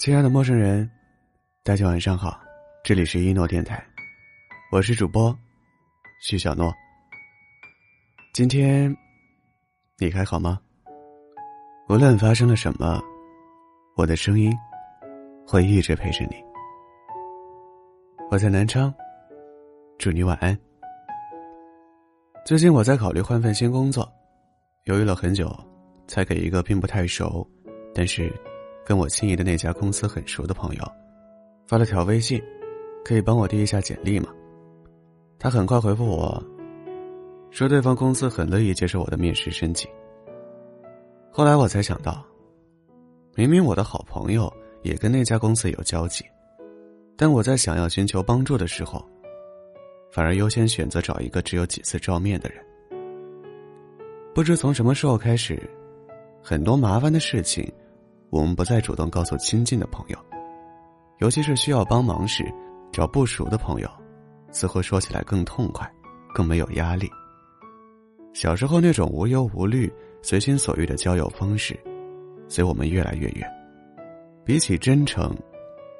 亲爱的陌生人，大家晚上好，这里是一诺电台，我是主播徐小诺。今天你还好吗？无论发生了什么，我的声音会一直陪着你。我在南昌，祝你晚安。最近我在考虑换份新工作，犹豫了很久，才给一个并不太熟，但是。跟我心仪的那家公司很熟的朋友，发了条微信，可以帮我递一下简历吗？他很快回复我，说对方公司很乐意接受我的面试申请。后来我才想到，明明我的好朋友也跟那家公司有交集，但我在想要寻求帮助的时候，反而优先选择找一个只有几次照面的人。不知从什么时候开始，很多麻烦的事情。我们不再主动告诉亲近的朋友，尤其是需要帮忙时，找不熟的朋友，似乎说起来更痛快，更没有压力。小时候那种无忧无虑、随心所欲的交友方式，随我们越来越远。比起真诚，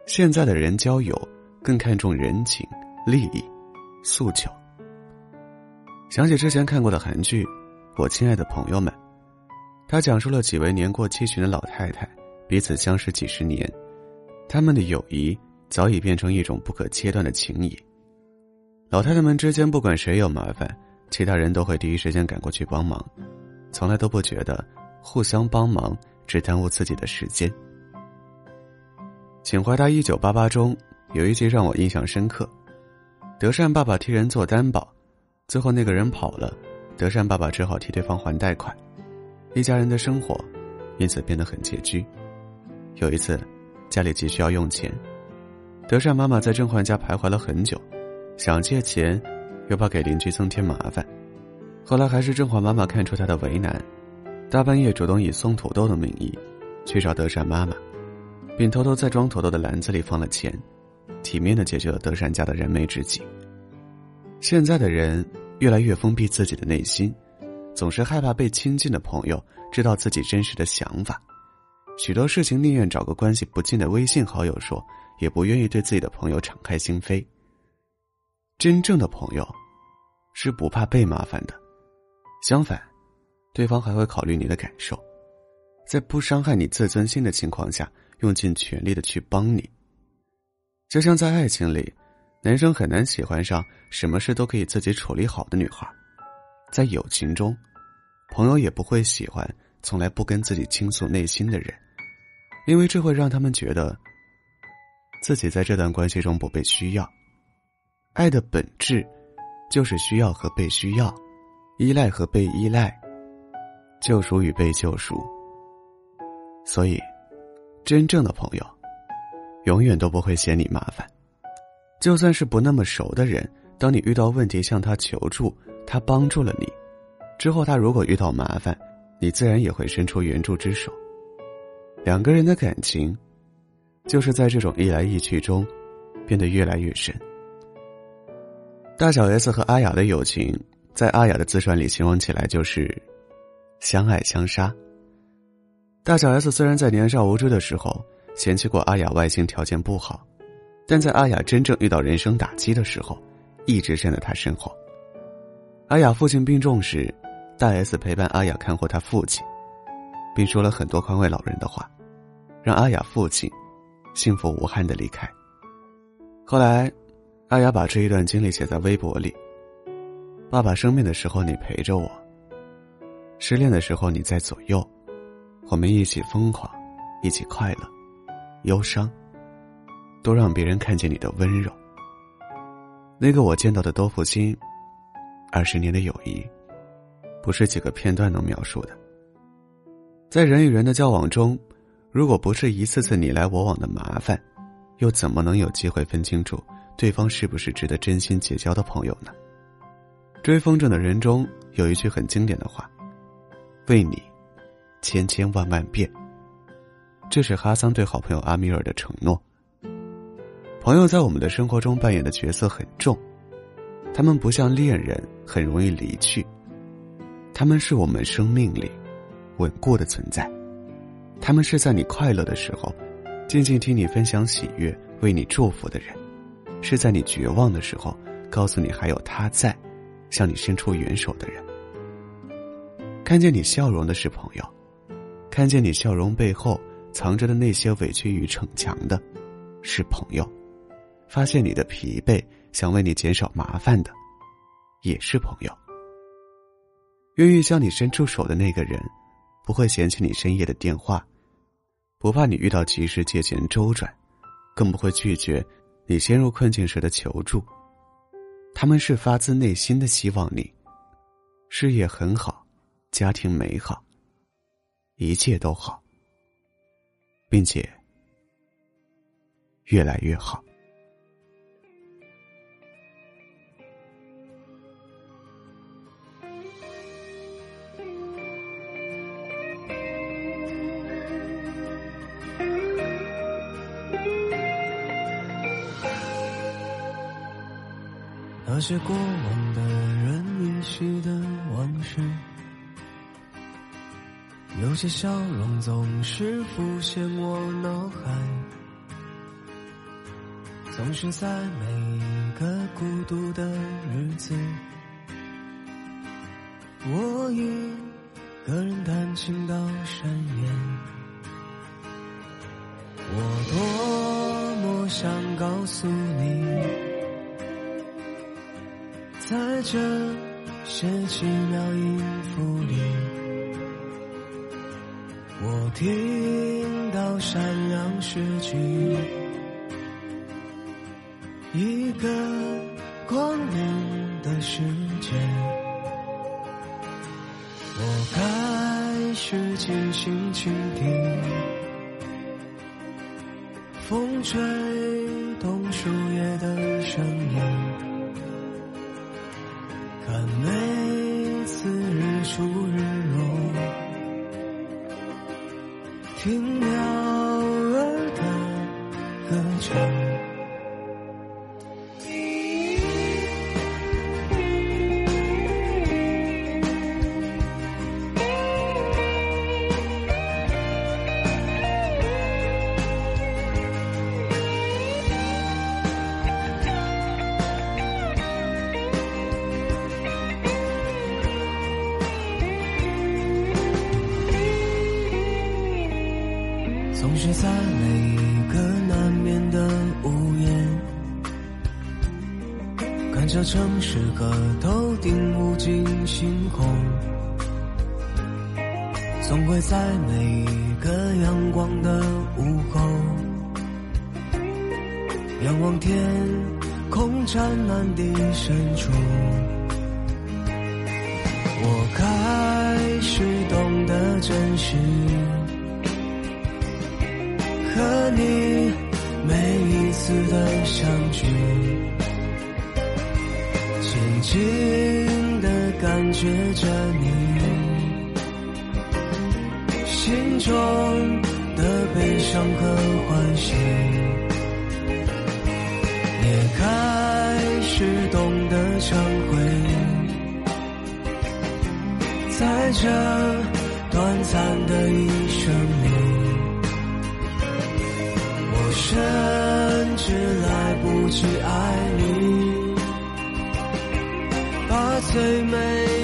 现在的人交友更看重人情、利益、诉求。想起之前看过的韩剧《我亲爱的朋友们》，他讲述了几位年过七旬的老太太。彼此相识几十年，他们的友谊早已变成一种不可切断的情谊。老太太们之间，不管谁有麻烦，其他人都会第一时间赶过去帮忙，从来都不觉得互相帮忙只耽误自己的时间。《请回答一九八八》中有一集让我印象深刻：德善爸爸替人做担保，最后那个人跑了，德善爸爸只好替对方还贷款，一家人的生活因此变得很拮据。有一次，家里急需要用钱，德善妈妈在郑焕家徘徊了很久，想借钱，又怕给邻居增添麻烦。后来还是郑焕妈妈看出她的为难，大半夜主动以送土豆的名义，去找德善妈妈，并偷偷在装土豆的篮子里放了钱，体面的解决了德善家的燃眉之急。现在的人越来越封闭自己的内心，总是害怕被亲近的朋友知道自己真实的想法。许多事情宁愿找个关系不近的微信好友说，也不愿意对自己的朋友敞开心扉。真正的朋友，是不怕被麻烦的，相反，对方还会考虑你的感受，在不伤害你自尊心的情况下，用尽全力的去帮你。就像在爱情里，男生很难喜欢上什么事都可以自己处理好的女孩，在友情中，朋友也不会喜欢从来不跟自己倾诉内心的人。因为这会让他们觉得，自己在这段关系中不被需要。爱的本质，就是需要和被需要，依赖和被依赖，救赎与被救赎。所以，真正的朋友，永远都不会嫌你麻烦。就算是不那么熟的人，当你遇到问题向他求助，他帮助了你，之后他如果遇到麻烦，你自然也会伸出援助之手。两个人的感情，就是在这种一来一去中，变得越来越深。大小 S 和阿雅的友情，在阿雅的自传里形容起来就是相爱相杀。大小 S 虽然在年少无知的时候嫌弃过阿雅外形条件不好，但在阿雅真正遇到人生打击的时候，一直站在她身后。阿雅父亲病重时，大 S 陪伴阿雅看护他父亲。并说了很多宽慰老人的话，让阿雅父亲幸福无憾的离开。后来，阿雅把这一段经历写在微博里：“爸爸生病的时候你陪着我，失恋的时候你在左右，我们一起疯狂，一起快乐，忧伤，都让别人看见你的温柔。那个我见到的多福星，二十年的友谊，不是几个片段能描述的。”在人与人的交往中，如果不是一次次你来我往的麻烦，又怎么能有机会分清楚对方是不是值得真心结交的朋友呢？追风筝的人中有一句很经典的话：“为你，千千万万遍。”这是哈桑对好朋友阿米尔的承诺。朋友在我们的生活中扮演的角色很重，他们不像恋人，很容易离去，他们是我们生命里。稳固的存在，他们是在你快乐的时候，静静听你分享喜悦、为你祝福的人，是在你绝望的时候告诉你还有他在，向你伸出援手的人。看见你笑容的是朋友，看见你笑容背后藏着的那些委屈与逞强的，是朋友。发现你的疲惫，想为你减少麻烦的，也是朋友。愿意向你伸出手的那个人，不会嫌弃你深夜的电话，不怕你遇到急事借钱周转，更不会拒绝你陷入困境时的求助。他们是发自内心的希望你事业很好，家庭美好，一切都好，并且越来越好。那些过往的人依稀的往事，有些笑容总是浮现我脑海，总是在每一个孤独的日子，我一个人弹琴到深夜，我多么想告诉你。在这些奇妙音符里，我听到闪亮诗句，一个光明的世界。我开始静心倾听，风吹停留这城市和头顶无尽星空，总会在每一个阳光的午后，仰望天空湛蓝的深处，心中的悲伤和欢喜，也开始懂得忏悔，在这短暂的一生里。我甚至来不及爱你，把最美。